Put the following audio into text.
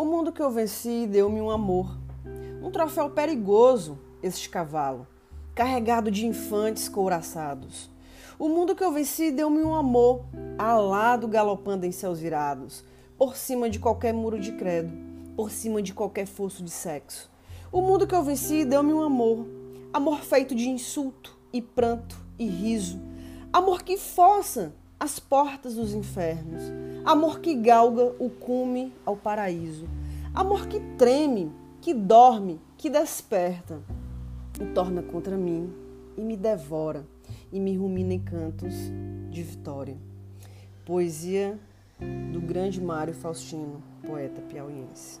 O mundo que eu venci deu-me um amor, um troféu perigoso, este cavalo, carregado de infantes couraçados. O mundo que eu venci deu-me um amor, alado galopando em céus virados, por cima de qualquer muro de credo, por cima de qualquer fosso de sexo. O mundo que eu venci deu-me um amor, amor feito de insulto e pranto e riso, amor que força as portas dos infernos, amor que galga o cume ao paraíso, amor que treme, que dorme, que desperta, e torna contra mim e me devora e me rumina em cantos de vitória. Poesia do grande Mário Faustino, poeta piauiense.